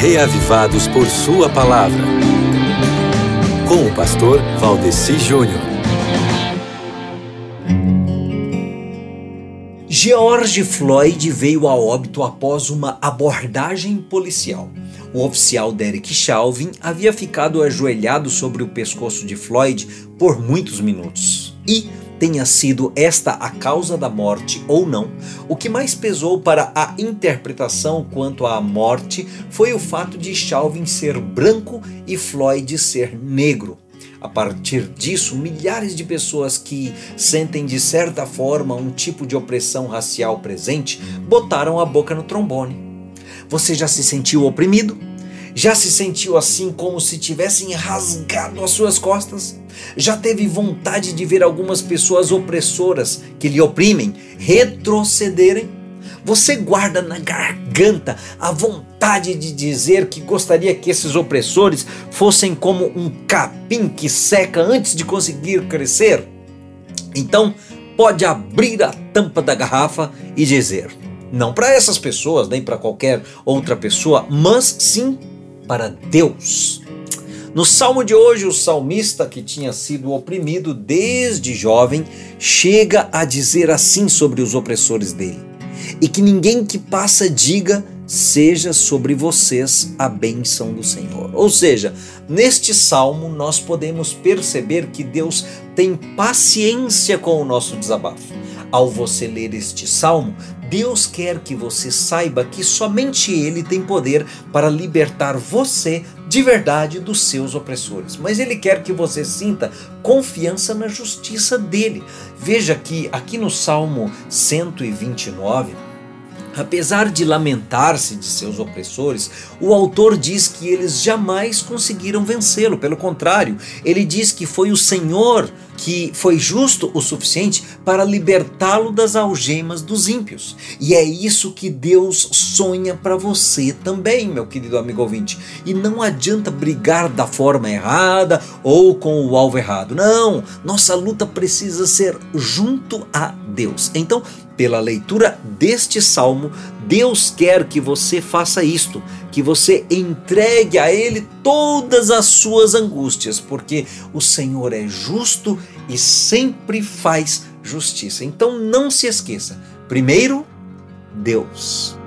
reavivados por Sua palavra. Com o pastor Valdeci Júnior. George Floyd veio a óbito após uma abordagem policial. O oficial Derek Chauvin havia ficado ajoelhado sobre o pescoço de Floyd por muitos minutos. E tenha sido esta a causa da morte ou não, o que mais pesou para a interpretação quanto à morte foi o fato de Chauvin ser branco e Floyd ser negro. A partir disso, milhares de pessoas que sentem de certa forma um tipo de opressão racial presente botaram a boca no trombone. Você já se sentiu oprimido? Já se sentiu assim como se tivessem rasgado as suas costas? Já teve vontade de ver algumas pessoas opressoras que lhe oprimem retrocederem? Você guarda na garganta a vontade de dizer que gostaria que esses opressores fossem como um capim que seca antes de conseguir crescer? Então, pode abrir a tampa da garrafa e dizer: não para essas pessoas, nem para qualquer outra pessoa, mas sim para Deus. No salmo de hoje, o salmista, que tinha sido oprimido desde jovem, chega a dizer assim sobre os opressores dele: E que ninguém que passa diga seja sobre vocês a bênção do Senhor. Ou seja, neste salmo nós podemos perceber que Deus tem paciência com o nosso desabafo. Ao você ler este salmo, Deus quer que você saiba que somente Ele tem poder para libertar você de verdade dos seus opressores. Mas Ele quer que você sinta confiança na justiça dele. Veja que aqui no Salmo 129, Apesar de lamentar-se de seus opressores, o autor diz que eles jamais conseguiram vencê-lo. Pelo contrário, ele diz que foi o Senhor que foi justo o suficiente para libertá-lo das algemas dos ímpios. E é isso que Deus sonha para você também, meu querido amigo ouvinte. E não adianta brigar da forma errada ou com o alvo errado. Não, nossa luta precisa ser junto a Deus. Então, pela leitura deste salmo, Deus quer que você faça isto, que você entregue a Ele todas as suas angústias, porque o Senhor é justo e sempre faz justiça. Então não se esqueça: primeiro, Deus.